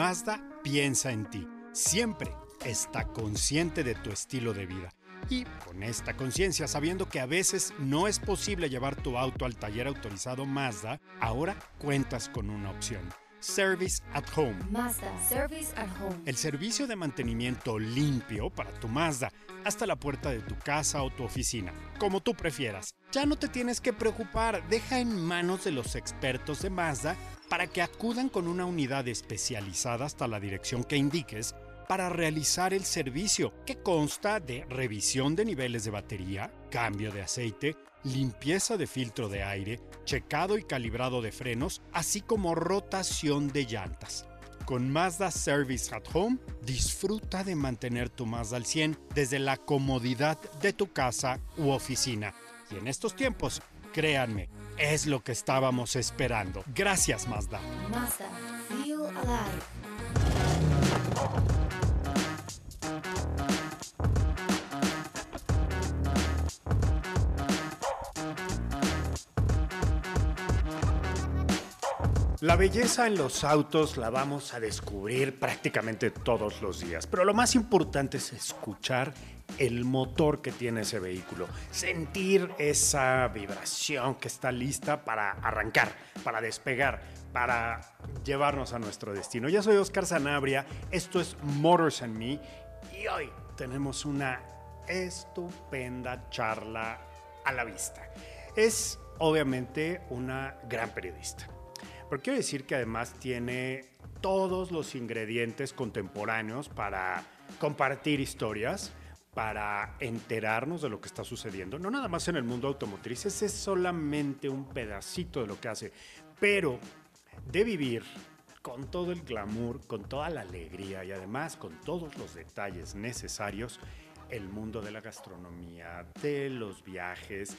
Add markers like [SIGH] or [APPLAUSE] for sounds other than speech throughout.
Mazda piensa en ti. Siempre está consciente de tu estilo de vida. Y con esta conciencia, sabiendo que a veces no es posible llevar tu auto al taller autorizado Mazda, ahora cuentas con una opción. Service at Home. Mazda, service at home. El servicio de mantenimiento limpio para tu Mazda hasta la puerta de tu casa o tu oficina, como tú prefieras. Ya no te tienes que preocupar, deja en manos de los expertos de Mazda para que acudan con una unidad especializada hasta la dirección que indiques para realizar el servicio, que consta de revisión de niveles de batería, cambio de aceite, limpieza de filtro de aire, checado y calibrado de frenos, así como rotación de llantas. Con Mazda Service at Home, disfruta de mantener tu Mazda al 100 desde la comodidad de tu casa u oficina. Y en estos tiempos, créanme, es lo que estábamos esperando. Gracias Mazda. Mazda, feel alive. La belleza en los autos la vamos a descubrir prácticamente todos los días, pero lo más importante es escuchar el motor que tiene ese vehículo, sentir esa vibración que está lista para arrancar, para despegar, para llevarnos a nuestro destino. Yo soy Oscar Sanabria, esto es Motors and Me y hoy tenemos una estupenda charla a la vista. Es obviamente una gran periodista pero quiero decir que además tiene todos los ingredientes contemporáneos para compartir historias, para enterarnos de lo que está sucediendo. No nada más en el mundo automotriz, ese es solamente un pedacito de lo que hace, pero de vivir con todo el glamour, con toda la alegría y además con todos los detalles necesarios, el mundo de la gastronomía, de los viajes,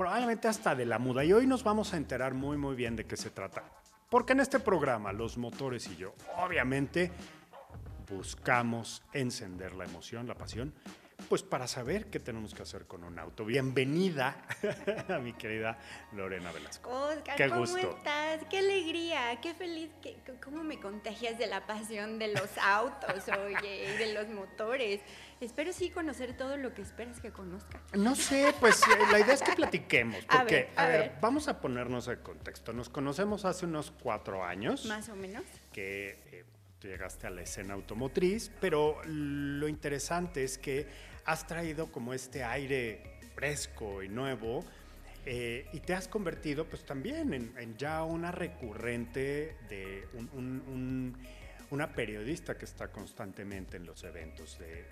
probablemente hasta de la muda. Y hoy nos vamos a enterar muy, muy bien de qué se trata. Porque en este programa, los motores y yo, obviamente, buscamos encender la emoción, la pasión, pues para saber qué tenemos que hacer con un auto. Bienvenida [LAUGHS] a mi querida Lorena Velasco. Oscar, Qué ¿cómo gusto. estás? Qué alegría, qué feliz, qué- cómo me contagias de la pasión de los autos, [LAUGHS] oye, y de los motores. Espero sí conocer todo lo que esperas que conozca. No sé, pues la idea es que platiquemos, [LAUGHS] A porque, ver, a a ver, ver. vamos a ponernos en contexto. Nos conocemos hace unos cuatro años. Más o menos. que eh, tú llegaste a la escena automotriz, pero lo interesante es que has traído como este aire fresco y nuevo eh, y te has convertido pues también en, en ya una recurrente de un- un- un- una periodista que está constantemente en los eventos de,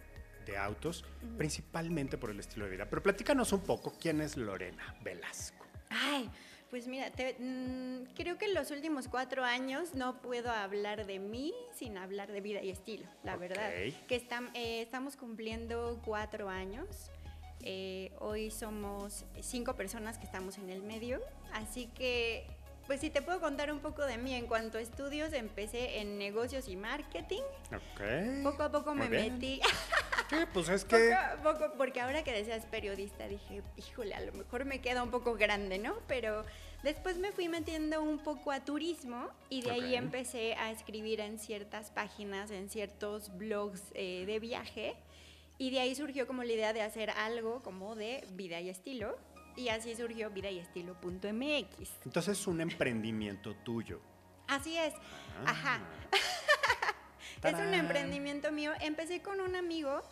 de autos, principalmente por el estilo de vida. Pero platícanos un poco quién es Lorena Velasco. Ay, pues mira, te- mm, creo que en los últimos cuatro años no puedo hablar de mí sin hablar de vida y estilo, la verdad. Que estam- eh, estamos cumpliendo cuatro años. Eh, hoy somos cinco personas que estamos en el medio, así que, pues si te puedo contar un poco de mí en cuanto a estudios, empecé en negocios y marketing. Ok. Poco a poco Muy me bien. metí [LAUGHS] Sí, pues es que... poco porque ahora que decías periodista dije, híjole, a lo mejor me queda un poco grande, ¿no? Pero después me fui metiendo un poco a turismo y de ahí empecé a escribir en ciertas páginas, en ciertos blogs eh, de viaje. Y de ahí surgió como la idea de hacer algo como de vida y estilo. Y así surgió vida y estilo.mx. Entonces es un emprendimiento tuyo. Así es. Ajá. Es un emprendimiento mío. Empecé con un amigo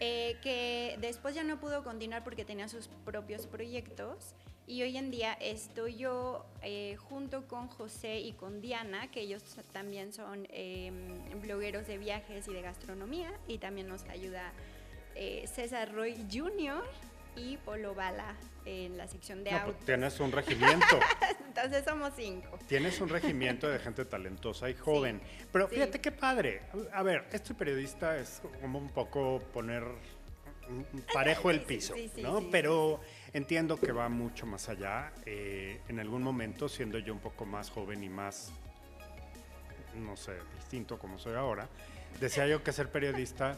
eh, que después ya no pudo continuar porque tenía sus propios proyectos. Y hoy en día estoy yo eh, junto con José y con Diana, que ellos también son eh, blogueros de viajes y de gastronomía. Y también nos ayuda eh, César Roy Jr. y Polo Bala en la sección de No, pues, autos. tienes un [LAUGHS] regimiento. Entonces somos cinco. Tienes un regimiento de gente talentosa y joven. Pero sí. fíjate qué padre. A ver, este periodista es como un poco poner parejo el piso, sí, ¿no? Pero entiendo que va mucho más allá. Eh, en algún momento, siendo yo un poco más joven y más, no sé, distinto como soy ahora, decía yo que ser periodista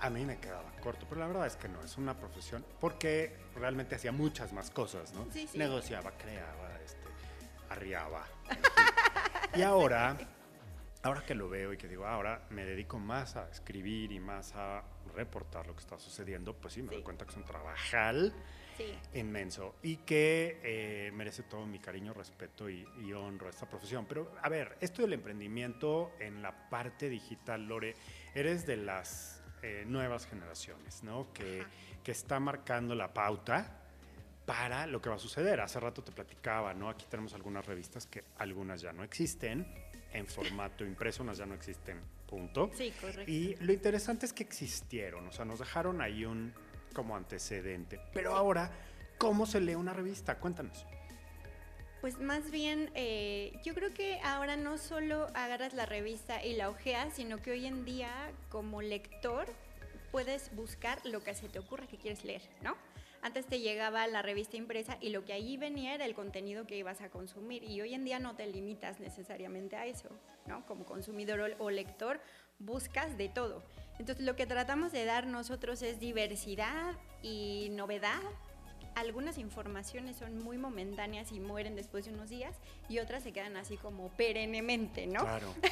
a mí me quedaba corto, pero la verdad es que no, es una profesión, porque realmente hacía muchas más cosas, ¿no? Sí, sí. Negociaba, creaba, este, arriaba. y ahora, [LAUGHS] ahora que lo veo y que digo, ahora me dedico más a escribir y más a reportar lo que está sucediendo, pues sí, me doy cuenta que es un trabajal inmenso y que eh, merece todo mi cariño, respeto y, y honro a esta profesión. Pero a ver, esto del emprendimiento en la parte digital, Lore, eres de las eh, nuevas generaciones, ¿no? Que, que está marcando la pauta para lo que va a suceder. Hace rato te platicaba, ¿no? Aquí tenemos algunas revistas que algunas ya no existen en formato impreso, unas ya no existen, punto. Sí, correcto. Y lo interesante es que existieron, o sea, nos dejaron ahí un como antecedente. Pero ahora, ¿cómo se lee una revista? Cuéntanos. Pues más bien, eh, yo creo que ahora no solo agarras la revista y la ojeas, sino que hoy en día como lector puedes buscar lo que se te ocurra que quieres leer, ¿no? Antes te llegaba la revista impresa y lo que allí venía era el contenido que ibas a consumir y hoy en día no te limitas necesariamente a eso, ¿no? Como consumidor o, lector buscas de todo. Entonces lo que tratamos de dar nosotros es diversidad y novedad algunas informaciones son muy momentáneas y mueren después de unos días y otras se quedan así como perennemente, ¿no? Claro. [LAUGHS]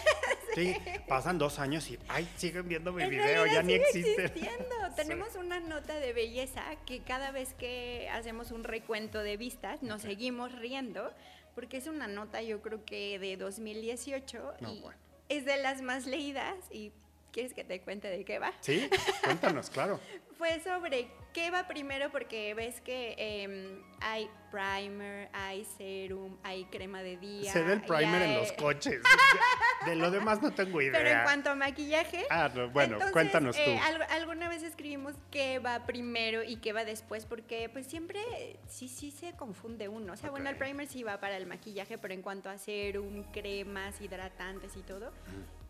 Sí, pasan dos años y, ay, siguen viendo mi En video, ya ni existe. existiendo. [LAUGHS] Tenemos una nota de belleza que cada vez que hacemos un recuento de vistas nos seguimos riendo porque es una nota yo creo que de 2018 No, y bueno. es de las más leídas y ¿quieres que te cuente de qué va? Sí, cuéntanos, claro. [LAUGHS] Fue sobre qué va primero porque ves que em, hay primer, hay serum, hay crema de día. Se ve el primer en los coches. [LAUGHS] De lo demás no tengo idea. Pero en cuanto a maquillaje. Ah, no, bueno, entonces, cuéntanos tú. eh, al- alguna vez escribimos qué va primero y qué va después, porque pues siempre eh, sí, sí se confunde uno. O sea, bueno, el primer sí va para el maquillaje, pero en cuanto a serum, cremas, hidratantes y todo,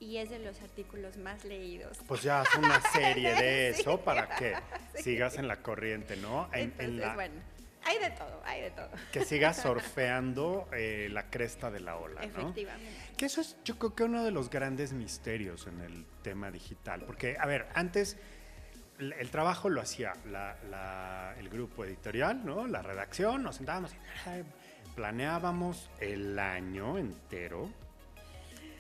y es de los artículos más leídos. Pues ya haz una serie [LAUGHS] de eso para [LAUGHS] que sigas en la corriente, ¿no? En- en Entonces, la- bueno, hay de todo, hay de todo. Que sigas [LAUGHS] surfeando eh, la cresta de la ola, ¿no? Efectivamente. Que eso es, yo creo que uno de los grandes misterios en el tema digital. Porque, a ver, antes el, trabajo lo hacía la- la- el grupo editorial, ¿no? La redacción, nos sentábamos y planeábamos el año entero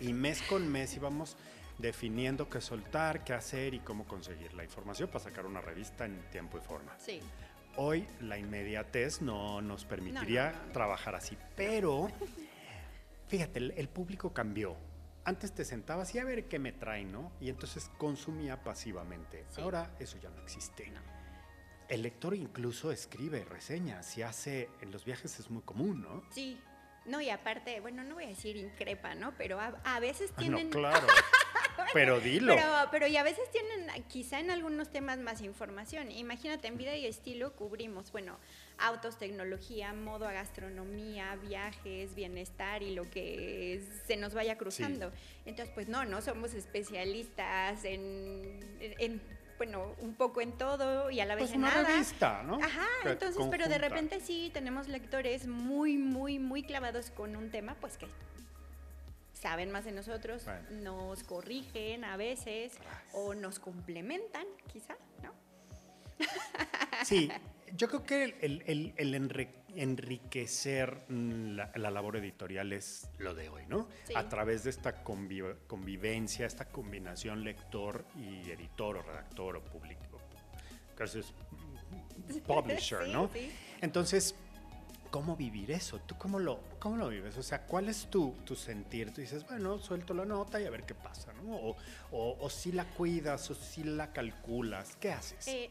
y mes con mes íbamos definiendo qué soltar, qué hacer y cómo conseguir la información para sacar una revista en tiempo y forma. Sí. Hoy la inmediatez no nos permitiría no, no. trabajar así, pero fíjate, el, el público cambió. Antes te sentabas y a ver qué me trae, ¿no? Y entonces consumía pasivamente. Sí. Ahora eso ya no existe. No. El lector incluso escribe reseñas y hace, en los viajes es muy común, ¿no? Sí. No, y aparte, bueno, no voy a decir increpa, ¿no? Pero a, a veces Ah, no, tienen... claro. [LAUGHS] [LAUGHS] pero dilo. Pero, pero y a veces tienen quizá en algunos temas más información. Imagínate, en vida y estilo cubrimos, bueno, autos, tecnología, modo a gastronomía, viajes, bienestar y lo que se nos vaya cruzando. Entonces, pues no, no somos especialistas en, en, bueno, un poco en todo y a la vez pues en una nada. revista, ¿no? Ajá, Que entonces, pero de repente sí tenemos lectores muy, muy, muy clavados con un tema, pues que saben más de nosotros, Bueno. nos corrigen a veces o nos complementan, quizá, ¿no? Sí, [LAUGHS] yo creo que el, el- el enri- enriquecer la, la labor editorial es lo de hoy, ¿no? Sí. A través de esta conviv- convivencia, esta combinación lector y editor o redactor o público, [LAUGHS] publisher, Sí, ¿no? sí. Entonces, ¿cómo vivir eso? ¿Tú cómo lo, cómo lo vives? O sea, ¿cuál es tu, tu sentir? Tú dices, bueno, suelto la nota y a ver qué pasa, ¿no? O, si la cuidas o si la calculas, ¿qué haces? Eh,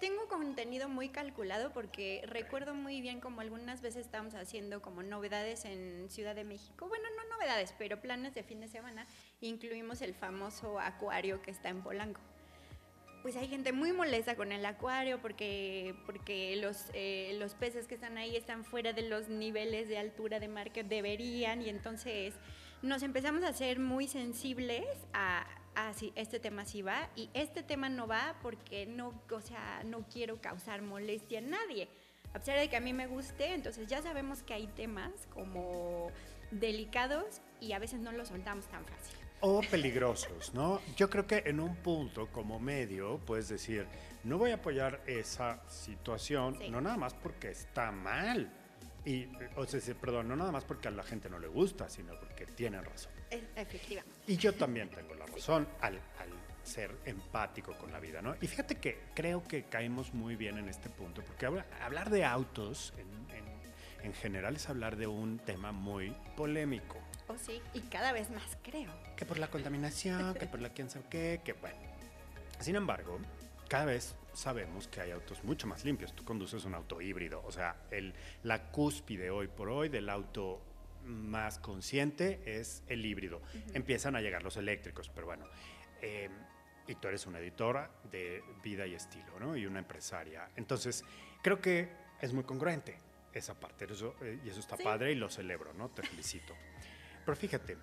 tengo contenido muy calculado porque recuerdo muy bien como algunas veces estábamos haciendo como novedades en Ciudad de México. Bueno, no novedades, pero planes de fin de semana. Incluimos el famoso acuario que está en Polanco. Pues hay gente muy molesta con el acuario porque, porque los, eh, los peces que están ahí están fuera de los niveles de altura de mar que deberían y entonces nos empezamos a ser muy sensibles a, a si este tema sí va y este tema no va porque no, o sea, no quiero causar molestia a nadie. A pesar de que a mí me guste, entonces ya sabemos que hay temas como delicados y a veces no los soltamos tan fácil. O peligrosos, ¿no? Yo creo que en un punto como medio puedes decir, no voy a apoyar esa situación, Sí. no nada más porque está mal. Y, o sea, perdón, no nada más porque a la gente no le gusta, sino porque tienen razón. Efectivamente. Y yo también tengo la razón al, al ser empático con la vida, ¿no? Y fíjate que creo que caemos muy bien en este punto, porque habla- hablar de autos en, en- en general es hablar de un tema muy polémico. O sí, y cada vez más creo. Que por la contaminación, que por la quién sabe qué, que bueno. Sin embargo, cada vez sabemos que hay autos mucho más limpios. Tú conduces un auto híbrido, o sea, el, la cúspide hoy por hoy del auto más consciente es el híbrido. Empiezan a llegar los eléctricos, pero bueno. eh, y tú eres una editora de vida y estilo, ¿no? Y una empresaria. Entonces, creo que es muy congruente esa parte. Eso, eh, y eso está Sí. padre y lo celebro, ¿no? Te felicito. Pero fíjate,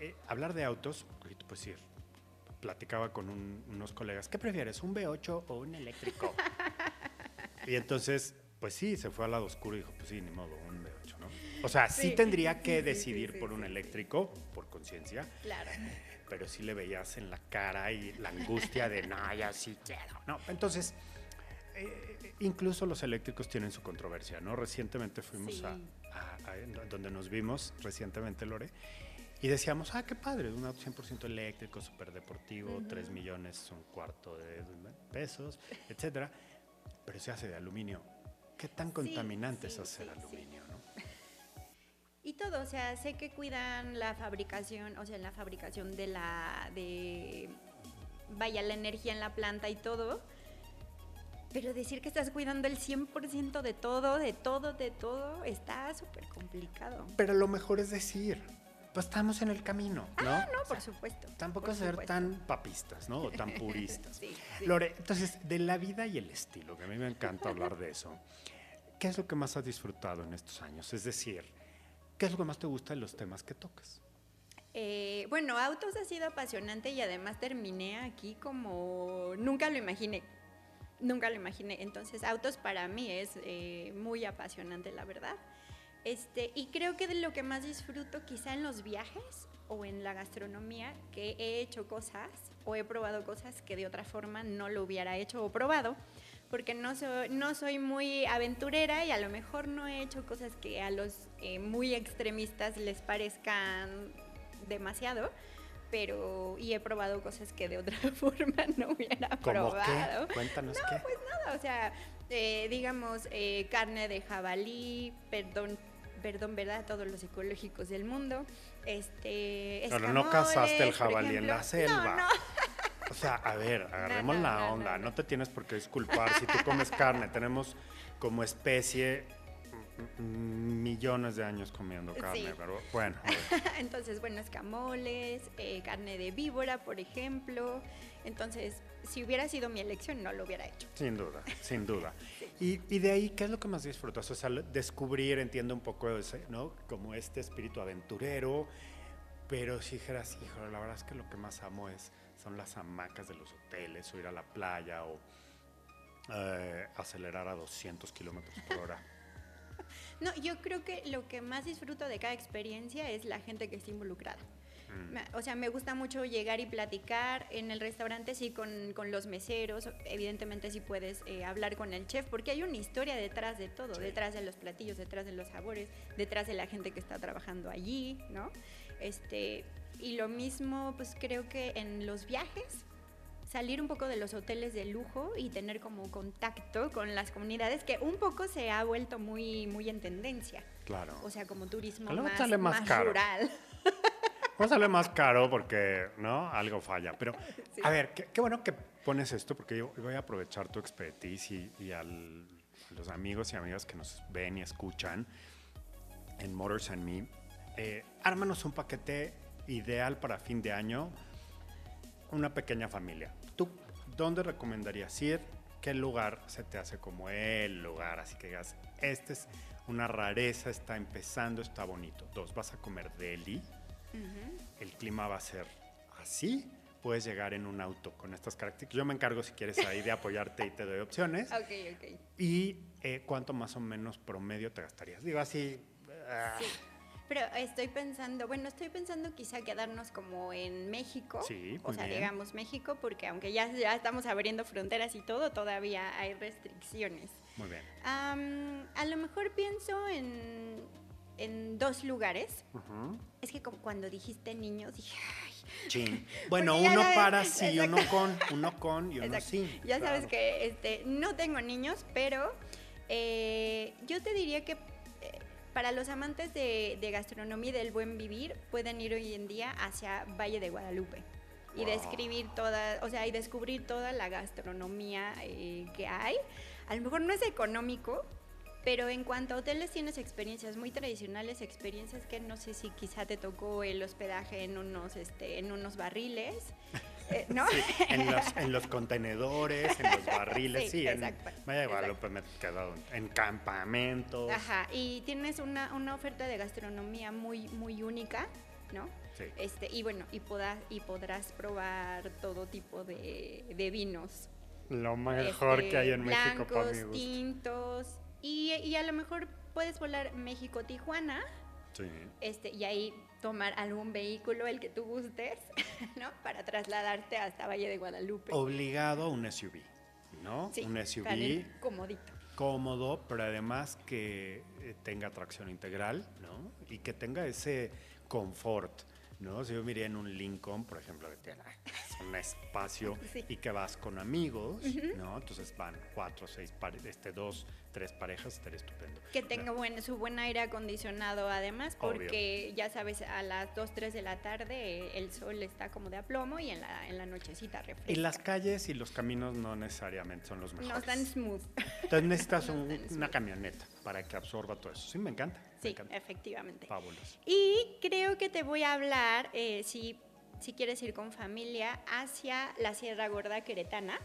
eh, hablar de autos, puedes ir. Platicaba con un- unos colegas, ¿qué prefieres, un V8 o un eléctrico? [LAUGHS] y entonces, pues sí, se fue al lado oscuro y dijo, pues sí, ni modo, un V8, ¿no? O sea, sí, Sí. tendría que Sí, sí, decidir sí, sí, por un sí. eléctrico, por conciencia, Claro. pero sí le veías en la cara y la angustia de, no, ya sí quiero. No, entonces, eh, incluso los eléctricos tienen su controversia, ¿no? Recientemente fuimos Sí. a, a- a- en donde nos vimos, recientemente, Lore, y decíamos, ah, qué padre, un auto 100% eléctrico, súper deportivo, 3 millones, un cuarto de pesos, etcétera, pero se hace de aluminio. ¿Qué tan contaminante sí, es hacer aluminio, no? [LAUGHS] Y todo, o sea, sé que cuidan la fabricación, o sea, la fabricación de la, de, vaya, la energía en la planta y todo, pero decir que estás cuidando el 100% de todo, de todo, de todo, está súper complicado. Pero lo mejor es decir, pues estamos en el camino, ¿no? Ah, no, O por sea, supuesto. Tampoco por ser supuesto. tan papistas, ¿no? O tan [LAUGHS] puristas. Sí, sí. Lore, entonces, de la vida y el estilo, que a mí me encanta hablar de eso, ¿qué es lo que más has disfrutado en estos años? Es decir, ¿qué es lo que más te gusta de los temas que tocas? Eh, bueno, autos ha sido apasionante y además terminé aquí como nunca lo imaginé. Nunca lo imaginé. Entonces, autos para mí es eh, muy apasionante, la verdad. Este, y creo que de lo que más disfruto quizá en los viajes o en la gastronomía, que he hecho cosas o he probado cosas que de otra forma no lo hubiera hecho o probado, porque no soy, no soy muy aventurera y a lo mejor no he hecho cosas que a los eh, muy extremistas les parezcan demasiado, pero y he probado cosas que de otra [LAUGHS] forma no hubiera ¿Cómo probado. qué? Cuéntanos No, qué. pues nada, o sea, eh, digamos, eh, carne de jabalí, perdón, perdón, ¿verdad? Todos los ecológicos del mundo. Este, Pero no cazaste el jabalí en la selva. No, no. [LAUGHS] O sea, a ver, agarremos no, la onda. No, te tienes por qué disculpar si tú comes carne. Tenemos como especie millones de años comiendo carne, Sí. pero bueno. [LAUGHS] Entonces, bueno, escamoles, eh, carne de víbora, por ejemplo. Entonces, si hubiera sido mi elección, no lo hubiera hecho. Sin duda, sin duda. [LAUGHS] Y, y de ahí, ¿qué es lo que más disfrutas? O sea, descubrir, entiendo un poco ese, ¿no? Como este espíritu aventurero, pero si dijeras, hijo, la verdad es que lo que más amo es, son las hamacas de los hoteles, o ir a la playa, o eh, acelerar a 200 kilómetros por hora. No, yo creo que lo que más disfruto de cada experiencia es la gente que está involucrada. Mm. O sea, me gusta mucho llegar y platicar en el restaurante, sí, con, con los meseros. Evidentemente, sí puedes eh, hablar con el chef, porque hay una historia detrás de todo, Sí. detrás de los platillos, detrás de los sabores, detrás de la gente que está trabajando allí, ¿no? Este, y lo mismo, pues creo que en los viajes, salir un poco de los hoteles de lujo y tener como contacto con las comunidades que un poco se ha vuelto muy, muy en tendencia. Claro. O sea, como turismo Luego más, sale más más caro. rural. [LAUGHS] No sale más caro porque, ¿no? Algo falla. Pero, Sí. a ver, qué, qué bueno que pones esto porque yo voy a aprovechar tu expertise y, y al- a los amigos y amigas que nos ven y escuchan en Motors and Me. Eh, ármanos un paquete ideal para fin de año, una pequeña familia. ¿Dónde recomendarías ir? ¿Qué lugar se te hace como el lugar? Así que digas, este es una rareza, está empezando, está bonito. Dos, vas a comer deli, el clima va a ser así, puedes llegar en un auto con estas características. Yo me encargo si quieres ahí de apoyarte y te doy opciones. [LAUGHS] Ok, ok. ¿Y eh, cuánto más o menos promedio te gastarías? Digo así... ah, Sí. Pero estoy pensando, bueno, estoy pensando quizá quedarnos como en México. Sí, O sea, bien. digamos México, porque aunque ya, ya estamos abriendo fronteras y todo, todavía hay restricciones. Muy bien. A lo mejor pienso en, en dos lugares. Es que como cuando dijiste niños, dije, ay, Chin. [LAUGHS] Bueno, uno sabes- para sí, Exacto. uno con, uno con y uno Exacto. sin. Ya sabes que este, no tengo niños, pero eh, yo te diría que para los amantes de, de gastronomía y del buen vivir, pueden ir hoy en día hacia Valle de Guadalupe y Wow. describir toda, o sea, y descubrir toda la gastronomía eh, que hay. A lo mejor no es económico, pero en cuanto a hoteles tienes experiencias muy tradicionales, experiencias que no sé si quizá te tocó el hospedaje en unos, este, en unos barriles, [LAUGHS] eh, ¿no? Sí, en, [LAUGHS] los, en los contenedores, en los barriles, sí. Sí, en exacto, de Guadalupe me he quedado en campamentos. Ajá, y tienes una, una oferta de gastronomía muy, muy única, ¿no? Sí. Este, y bueno, y, y podrás probar todo tipo de, de vinos. Lo mejor este, que hay en México para mi gusto. tintos. Y, y a lo mejor puedes volar México-Tijuana, Sí. este, y ahí tomar algún vehículo, el que tú gustes, [LAUGHS] ¿no? Para trasladarte hasta Valle de Guadalupe. Obligado a un SUV, ¿no? Sí, un para SUV ir comodito. cómodo, pero además que eh, tenga tracción integral, ¿no? Y que tenga ese confort, ¿no? Si yo miré en un Lincoln, por ejemplo, que es [LAUGHS] un espacio [LAUGHS] Sí. y que vas con amigos, ¿no? Entonces van cuatro, seis, este, dos, tres parejas, estaría estupendo. Que tenga buen, su buen aire acondicionado además, Obvio. porque ya sabes, a las 2, 3 de la tarde el sol está como de a plomo y en la, en la nochecita refresca. Y las calles y los caminos no necesariamente son los No mejores. están smooth. Entonces necesitas [LAUGHS] no un- tan smooth. una camioneta para que absorba todo eso. Sí, me encanta. Sí, efectivamente. Fabuloso. Y creo que te voy a hablar, eh, si, si quieres ir con familia, hacia la Sierra Gorda Queretana.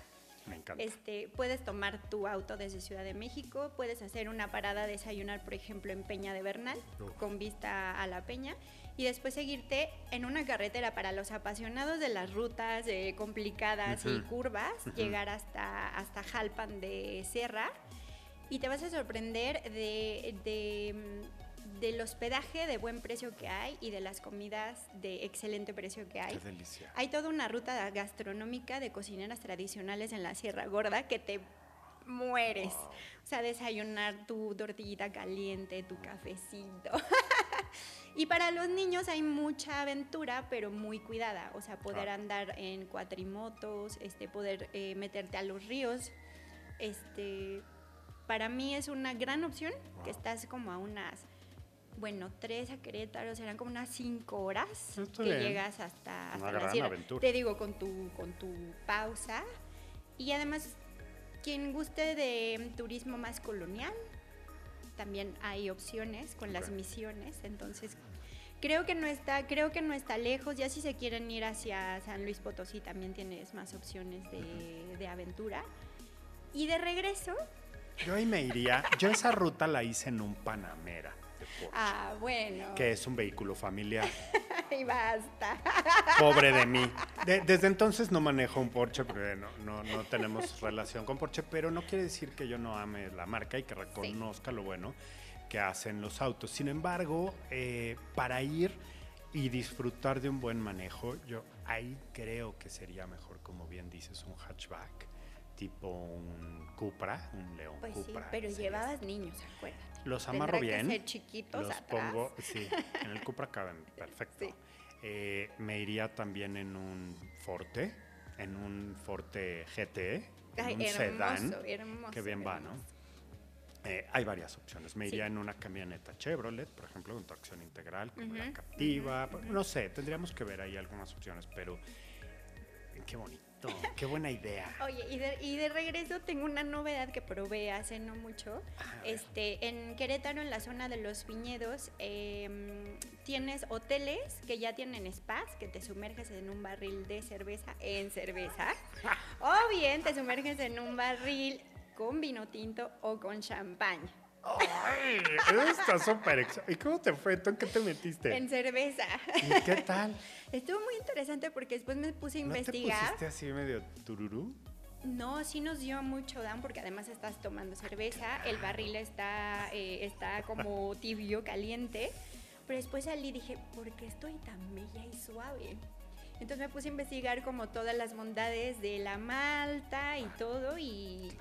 Me encanta. Este, puedes tomar tu auto desde Ciudad de México, puedes hacer una parada a desayunar, por ejemplo, en Peña de Bernal, Uf. con vista a la Peña, y después seguirte en una carretera para los apasionados de las rutas eh, complicadas y curvas, llegar hasta, hasta Jalpan de Sierra, y te vas a sorprender de, de, del hospedaje de buen precio que hay y de las comidas de excelente precio que hay. Qué delicia. Hay toda una ruta gastronómica de cocineras tradicionales en la Sierra Gorda que te mueres. Wow. O sea, desayunar tu tortillita caliente, tu cafecito. [LAUGHS] y para los niños hay mucha aventura, pero muy cuidada. O sea, poder andar en cuatrimotos, este, poder eh, meterte a los ríos. Este, para mí es una gran opción Wow. que estás como a unas, bueno, tres a Querétaro, serán como unas cinco horas Está que bien. llegas hasta, hasta la sierra. aventura. Te digo, con tu, con tu pausa. Y además, quien guste de turismo más colonial, también hay opciones con las Ok. misiones. Entonces, creo que no está, creo que no está lejos. Ya si se quieren ir hacia San Luis Potosí, también tienes más opciones de, de aventura. Y de regreso, Yo ahí me iría. Yo esa ruta la hice en un Panamera Porsche, ah, bueno. que es un vehículo familiar. [LAUGHS] Y basta. Pobre de mí. De- desde entonces no manejo un Porsche porque no, no, no tenemos relación con Porsche, pero no quiere decir que yo no ame la marca y que reconozca lo bueno que hacen los autos. Sin embargo, eh, para ir y disfrutar de un buen manejo, yo ahí creo que sería mejor, como bien dices, un hatchback, tipo un Cupra, un León Pues sí, Cupra. pero sería llevabas niños, acuérdate. los amarro que bien. ser chiquitos los atrás. pongo, sí, [LAUGHS] en el Cupra caben, perfecto. Sí. Eh, me iría también en un Forte, en un Forte GT, en Ay, un hermoso, sedán, hermoso, que bien va, ¿no? Eh, hay varias opciones. Me Sí. iría en una camioneta Chevrolet, por ejemplo, con tracción integral, como la Ujú, Captiva. No sé, tendríamos que ver ahí algunas opciones, pero qué bonito. Exacto, qué buena idea. Oye, y de, y de regreso tengo una novedad que probé hace no mucho. Este, en Querétaro, en la zona de los viñedos, em, tienes hoteles que ya tienen spas, que te sumerges en un barril de cerveza en cerveza. [LAUGHS] o bien te sumerges en un barril con vino tinto o con champán. Ay, eso está súper ¿Y cómo te fue? ¿Tú en qué te metiste? En cerveza. ¿Y qué tal? [LAUGHS] Estuvo muy interesante porque después me puse a ¿No te investigar. pusiste así medio tururú? No, sí nos dio mucho down porque además estás tomando cerveza, el barril está, eh, está como [LAUGHS] tibio, caliente, pero después salí y dije, ¿por qué estoy tan bella y suave? Entonces me puse a investigar como todas las bondades de la malta y todo y...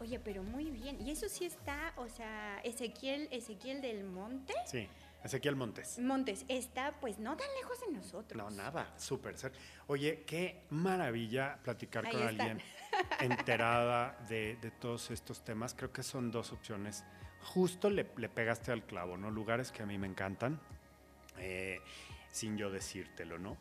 Oye, pero muy bien. Y eso sí está, o sea, Ezequiel, Ezequiel del Monte. Sí, Ezequiel Montes. Montes está pues no tan lejos de nosotros. No, nada, súper ser. Oye, qué maravilla platicar Ahí con alguien enterada de, de todos estos temas. Creo que son dos opciones. Justo le, le pegaste al clavo, ¿no? Lugares que a mí me encantan, eh, sin yo decírtelo, ¿no?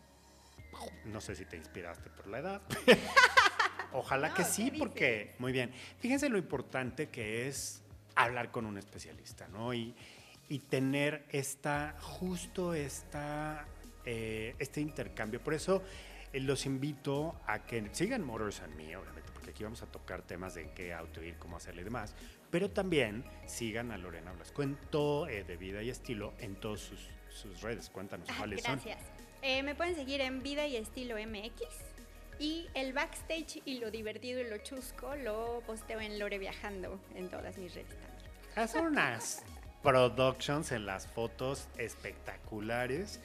No sé si te inspiraste por la edad. [LAUGHS] Ojalá No, que ¿qué sí, dices? porque, muy bien, fíjense lo importante que es hablar con un especialista, ¿no? Y, y tener esta, justo esta, eh, este intercambio. Por eso eh, los invito a que sigan Motors and Me, obviamente, porque aquí vamos a tocar temas de qué auto ir, cómo hacerle y demás. Pero también sigan a Lorena Blasco en todo eh, de vida y estilo en todas sus, sus redes. Cuéntanos Ah, cuáles son. Gracias. Me pueden seguir en Vida y Estilo MX. Y el backstage y lo divertido y lo chusco lo posteo en Lore Viajando en todas mis redes también. Hacen unas productions en las fotos espectaculares.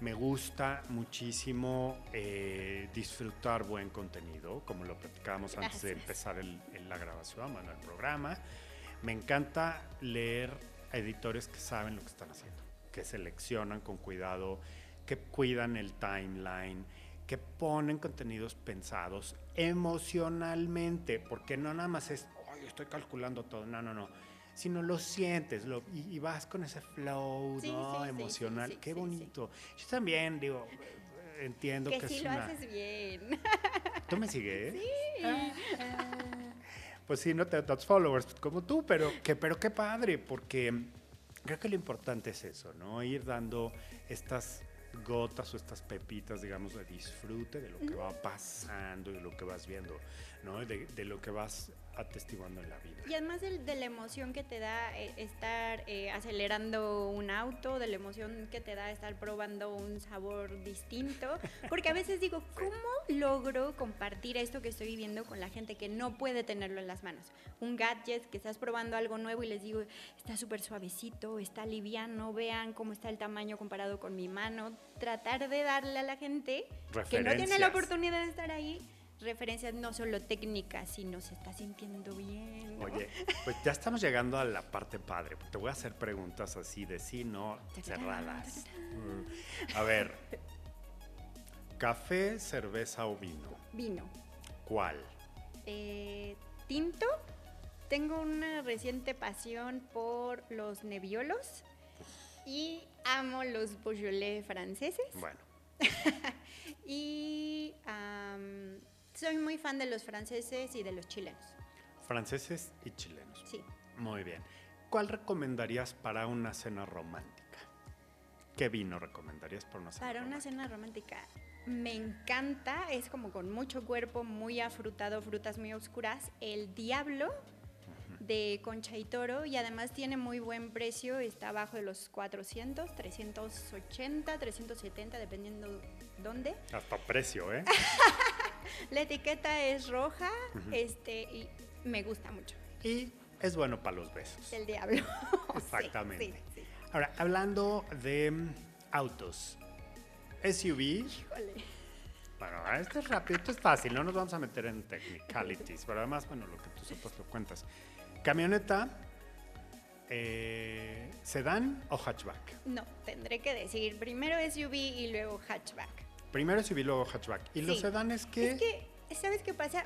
Me gusta muchísimo eh, disfrutar buen contenido, como lo platicábamos antes de Gracias. empezar el- el- la grabación, bueno, el programa. Me encanta leer a editores que saben lo que están haciendo, que seleccionan con cuidado, que cuidan el timeline, que ponen contenidos pensados emocionalmente, porque no nada más es, "Ay, estoy calculando todo, no, no, no, sino lo sientes lo, y, y vas con ese flow Sí, ¿no? sí, sí, emocional. sí, sí, Qué sí, sí. bonito. Yo también digo, entiendo que, Que sí es lo una... haces bien. [LAUGHS] ¿Tú me sigues? [LAUGHS] Pues sí, no te das followers como tú, pero que, pero qué padre, porque creo que lo importante es eso, ¿no? Ir dando estas gotas o estas pepitas, digamos, de disfrute de lo que va pasando y de lo que vas viendo, ¿no? De, de lo que vas atestiguando en la vida. Y además del- de, la emoción que te da eh, estar eh, acelerando un auto, de la emoción que te da estar probando un sabor distinto, porque a veces digo, [LAUGHS] ¿cómo logro compartir esto que estoy viviendo con la gente que no puede tenerlo en las manos? Un gadget que estás probando algo nuevo y les digo, está súper suavecito, está liviano, vean cómo está el tamaño comparado con mi mano, tratar de darle a la gente que no tiene la oportunidad de estar ahí. Referencias no solo técnicas, sino se está sintiendo bien. ¿no? Oye, pues ya estamos llegando a la parte padre. Te voy a hacer preguntas así de sí, no cerradas. Mm. A ver, café, cerveza o vino. Vino. ¿Cuál? Eh, tinto. Tengo una reciente pasión por los nebiolos y amo los Beaujolais franceses. Bueno, [LAUGHS] Y soy muy fan de los franceses y de los chilenos. franceses y chilenos. Sí. Muy bien. ¿Cuál recomendarías para una cena romántica? ¿Qué vino recomendarías para una cena Para una cena romántica me encanta, es como con mucho cuerpo, muy afrutado, frutas muy oscuras, el Diablo de Concha y Toro y además tiene muy buen precio, está abajo de los 400, 380, 370 dependiendo dónde. Hasta precio, ¿eh? [LAUGHS] [LAUGHS] La etiqueta es roja, este y me gusta mucho. y es bueno para los besos. El Diablo. [LAUGHS] Exactamente. sí, sí. Ahora, hablando de mm, autos, SUV, Híjole. bueno, esto es rápido, esto es fácil, no nos vamos a meter en technicalities, pero además, bueno, lo que tú sepas lo cuentas. Camioneta, eh, sedán o hatchback. No, tendré que decir primero SUV y luego hatchback. Primero SUV, luego hatchback. ¿Y los Sí. sedanes qué? Es que, ¿sabes qué pasa?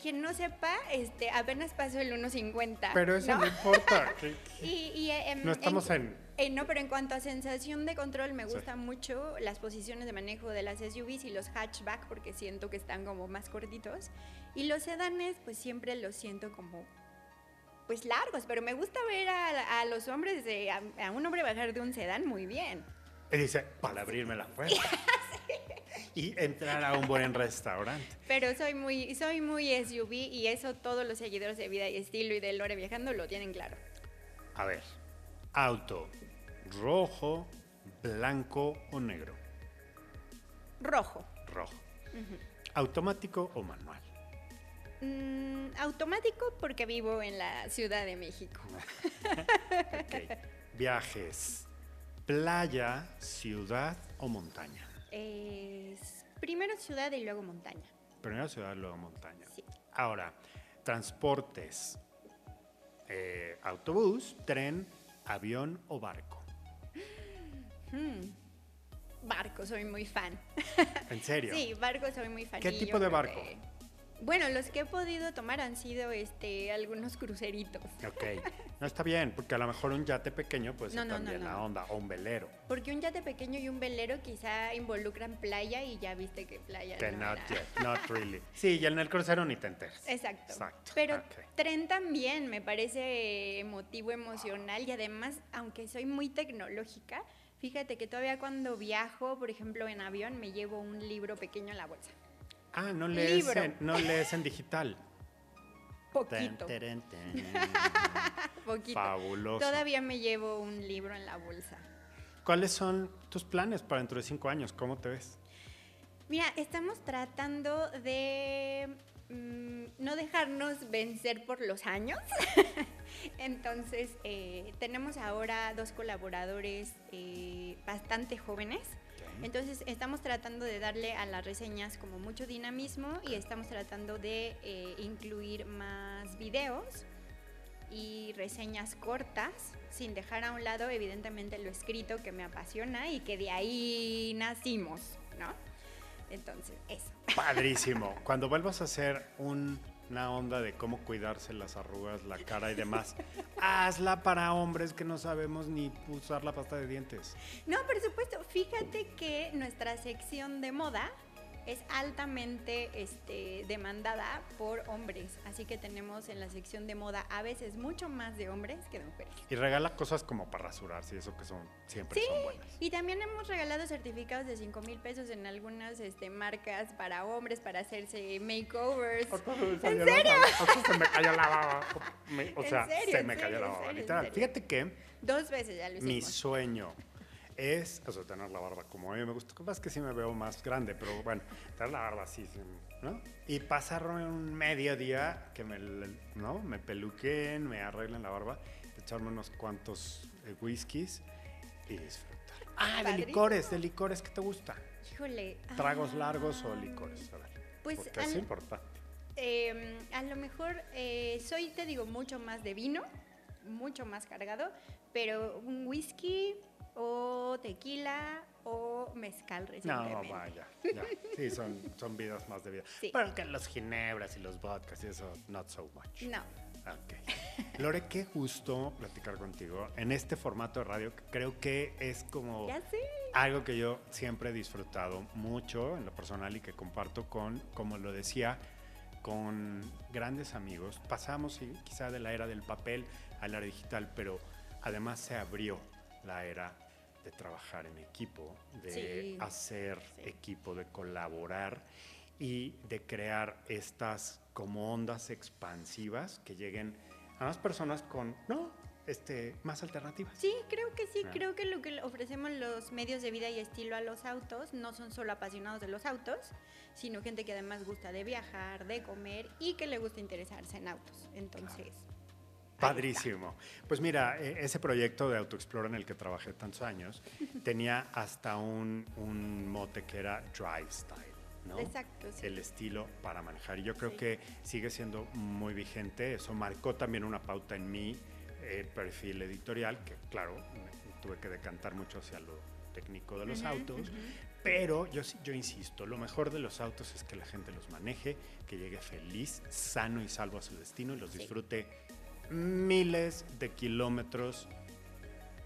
quien no sepa, este, apenas pasó el 1.50. Pero eso no, importa. [LAUGHS] y, y, no estamos en eh, no, pero en cuanto a sensación de control, me gustan mucho las posiciones de manejo de las SUVs y los hatchback porque siento que están como más cortitos. Y los sedanes, pues siempre los siento como pues largos, pero me gusta ver a, los hombres, de, a, un hombre bajar de un sedán muy bien. Y dice, para abrirme la puerta. [LAUGHS] y entrar a un buen restaurante. Pero soy muy, soy muy SUV y eso todos los seguidores de vida y estilo y de Lore viajando lo tienen claro. A ver, auto, rojo, blanco o negro. Rojo. Rojo. ¿Automático o manual? Mm, automático porque vivo en la Ciudad de México. [LAUGHS] Viajes. ¿Playa, ciudad o montaña? Es primero ciudad y luego montaña. Primero ciudad y luego montaña. Sí. Ahora, transportes. Eh, autobús, tren, avión o barco. Hmm. Barco, soy muy fan. ¿En serio? Sí, barco soy muy fan. ¿Qué tipo de barco? Bueno, los que he podido tomar han sido este, algunos cruceritos. Ok, no está bien, porque a lo mejor un yate pequeño pues no, también la onda, o un velero. Porque un yate pequeño y un velero quizá involucran playa y ya viste que playa que not yet, not really. Sí, y en el crucero ni te enteras. Exacto. Exacto. Pero tren también me parece emotivo, emocional y además, aunque soy muy tecnológica, fíjate que todavía cuando viajo, por ejemplo en avión, me llevo un libro pequeño en la bolsa. Ah, no lees, en, no lees en digital. Poquito. [LAUGHS] Poquito. Fabuloso. Todavía me llevo un libro en la bolsa. ¿Cuáles son tus planes para dentro de cinco años? ¿Cómo te ves? Mira, estamos tratando de mm, no dejarnos vencer por los años. [LAUGHS] Entonces, eh, tenemos ahora dos colaboradores eh, bastante jóvenes entonces estamos tratando de darle a las reseñas como mucho dinamismo y estamos tratando de eh, incluir más videos y reseñas cortas, sin dejar a un lado evidentemente lo escrito que me apasiona y que de ahí nacimos, ¿no? Entonces, eso. Padrísimo. [LAUGHS] Cuando vuelvas a hacer un una onda de cómo cuidarse las arrugas, la cara y demás. Hazla para hombres que no sabemos ni usar la pasta de dientes. No, por supuesto. Fíjate que nuestra sección de moda es altamente este, demandada por hombres. Así que tenemos en la sección de moda a veces mucho más de hombres que de mujeres. Y regala cosas como para rasurarse y eso que son siempre son buenas. Y también hemos regalado certificados de 5 mil pesos en algunas este, marcas para hombres para hacerse makeovers. ¿En serio? se me cayó la baba. [LAUGHS] o sea, se me cayó la baba, literal. Fíjate que. Dos veces ya lo hicimos. Mi sueño es, o sea, tener la barba como a mí me gusta. Más que sí me veo más grande, pero bueno, tener la barba así, ¿no? Y pasarme un mediodía que me, ¿no? me peluquen, me arreglen la barba, echarme unos cuantos eh, whiskies y disfrutar. Ah, de licores, de licores, ¿qué te gusta? Híjole. ¿Tragos ah. largos o licores? A ver, pues porque es importante. Em, a lo mejor eh, soy, te digo, mucho más de vino, mucho más cargado, pero un whisky o tequila o mezcal recientemente. No, vaya, Sí, son, son vidas más de vida. Pero que los ginebras y los vodkas y eso, not so much. No. Ok. Lore, qué gusto platicar contigo en este formato de radio. Creo que es como algo que yo siempre he disfrutado mucho en lo personal y que comparto con, como lo decía, con grandes amigos. Pasamos quizá de la era del papel a la era digital, pero además se abrió la era de trabajar en equipo, de hacer equipo, de colaborar y de crear estas como ondas expansivas que lleguen a más personas con, ¿no? Este, más alternativas. Sí, creo que sí, ah. creo que lo que ofrecemos los medios de vida y estilo a los autos no son solo apasionados de los autos, sino gente que además gusta de viajar, de comer y que le gusta interesarse en autos. Entonces, Padrísimo. Pues mira, e, ese proyecto de AutoExplore en el que trabajé tantos años tenía hasta un, mote que era Drive Style. ¿no? Exacto. El estilo para manejar. Y yo creo que sigue siendo muy vigente. Eso marcó también una pauta en mi eh, perfil editorial, que claro, tuve que decantar mucho hacia lo técnico de los autos. Pero yo, yo insisto, lo mejor de los autos es que la gente los maneje, que llegue feliz, sano y salvo a su destino y los disfrute miles de kilómetros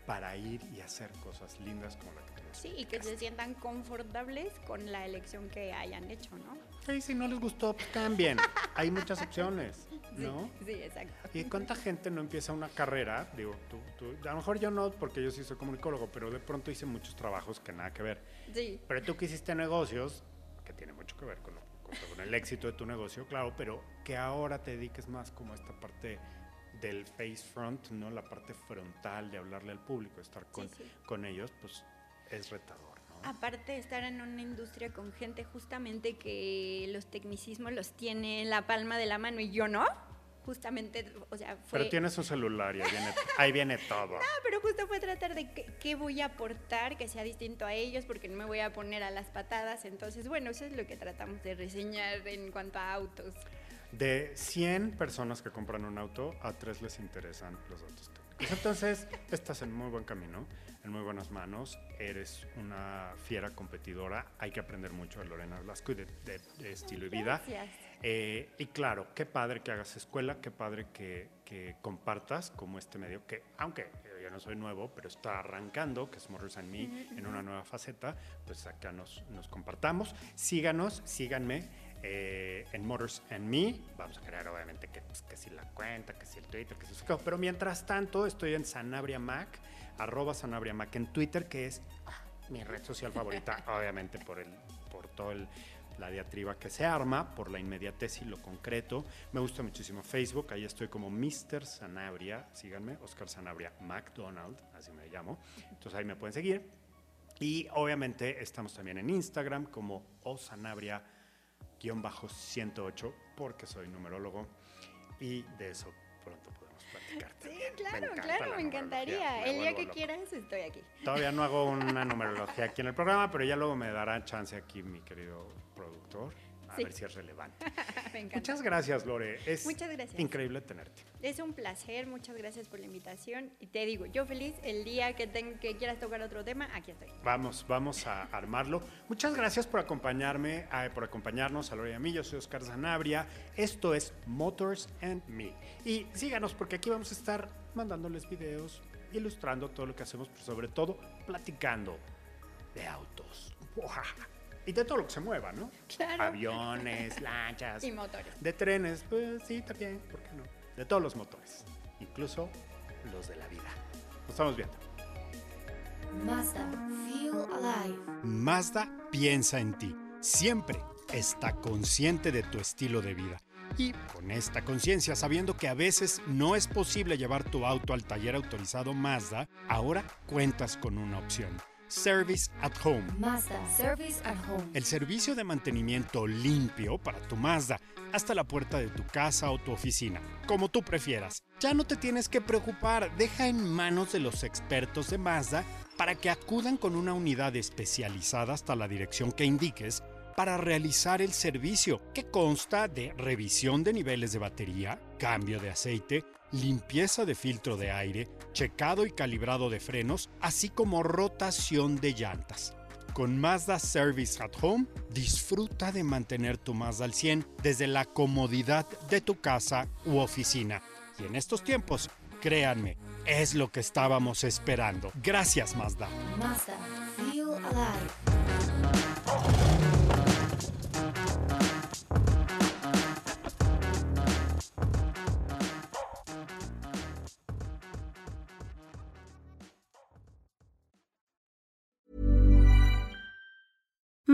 para ir y hacer cosas lindas como la que tenemos. Sí, y que se sientan confortables con la elección que hayan hecho, ¿no? Sí, si no les gustó, pues cambien. [LAUGHS] Hay muchas opciones, ¿no? Sí, sí, exacto. ¿Y cuánta gente no empieza una carrera? Digo, tú, tú, a lo mejor yo no, porque yo sí soy comunicólogo, pero de pronto hice muchos trabajos que nada que ver. Sí. Pero tú que hiciste negocios, que tiene mucho que ver con, lo- con- con el éxito de tu negocio, claro, pero que ahora te dediques más como a esta parte del face front, ¿no? La parte frontal de hablarle al público, estar con, sí. con ellos, pues es retador, ¿no? Aparte de estar en una industria con gente justamente que los tecnicismos los tiene en la palma de la mano y yo no, justamente, o sea, fue... Pero tienes un celular y ahí viene, [LAUGHS] ahí viene todo. Ah, pero justo fue tratar de qué, qué voy a aportar que sea distinto a ellos, porque no me voy a poner a las patadas. Entonces, bueno, eso es lo que tratamos de reseñar en cuanto a autos. De 100 personas que compran un auto, a 3 les interesan los autos técnicos. Entonces, estás en muy buen camino, en muy buenas manos. Eres una fiera competidora. Hay que aprender mucho de Lorena Blasco y de, de- de estilo y vida. Gracias. Eh, y claro, qué padre que hagas escuela, qué padre que, que compartas como este medio, que aunque yo no soy nuevo, pero está arrancando, que es Motors and Me, en una nueva faceta, pues acá nos, nos compartamos. Síganos, síganme eh, en Motors and Me. Vamos a crear obviamente que, pues, que si la cuenta, que si el Twitter, que si su Pero mientras tanto, estoy en Sanabria Mac, arroba Sanabria Mac en Twitter, que es ah, mi red social favorita, [LAUGHS] obviamente por, el, por todo el la diatriba que se arma por la inmediatez y lo concreto. Me gusta muchísimo Facebook, ahí estoy como Mr. Sanabria, síganme, Oscar Sanabria McDonald, así me llamo. Entonces ahí me pueden seguir. Y obviamente estamos también en Instagram como osanabria-108, porque soy numerólogo y de eso pronto podemos platicar. Sí, claro, encanta claro, la me encantaría. me El día que loco. quieras estoy aquí. Todavía no hago una [LAUGHS] numerología aquí en el programa, pero ya luego me dará chance aquí mi querido productor a Sí. ver si es relevante. [LAUGHS] me encanta. Muchas gracias, Lore. Es Muchas gracias. increíble tenerte. Es un placer, muchas gracias por la invitación. Y te digo, yo feliz, el día que, ten- que quieras tocar otro tema, aquí estoy. Vamos, vamos a [LAUGHS] armarlo. Muchas gracias por acompañarme, eh, por acompañarnos a Lore y a mí. Yo soy Oscar Zanabria. Esto es Motors and Me. Y síganos porque aquí vamos a estar mandándoles videos, ilustrando todo lo que hacemos, pero sobre todo platicando de autos. Y de todo lo que se mueva, ¿no? Claro. Aviones, [LAUGHS] lanchas. Y motores. De trenes, pues sí, también, ¿por qué no? De todos los motores, incluso los de la vida. Nos estamos viendo. Mazda, feel alive. Mazda piensa en ti. Siempre está consciente de tu estilo de vida. Y con esta conciencia, sabiendo que a veces no es posible llevar tu auto al taller autorizado Mazda, ahora cuentas con una opción. Service at Home. Mazda, service at home. El servicio de mantenimiento limpio para tu Mazda hasta la puerta de tu casa o tu oficina, como tú prefieras. Ya no te tienes que preocupar, deja en manos de los expertos de Mazda para que acudan con una unidad especializada hasta la dirección que indiques para realizar el servicio, que consta de revisión de niveles de batería, cambio de aceite, limpieza de filtro de aire, checado y calibrado de frenos, así como rotación de llantas. Con Mazda Service at Home, disfruta de mantener tu Mazda al 100 desde la comodidad de tu casa u oficina. Y en estos tiempos, créanme, es lo que estábamos esperando. Gracias Mazda. Mazda, feel alive.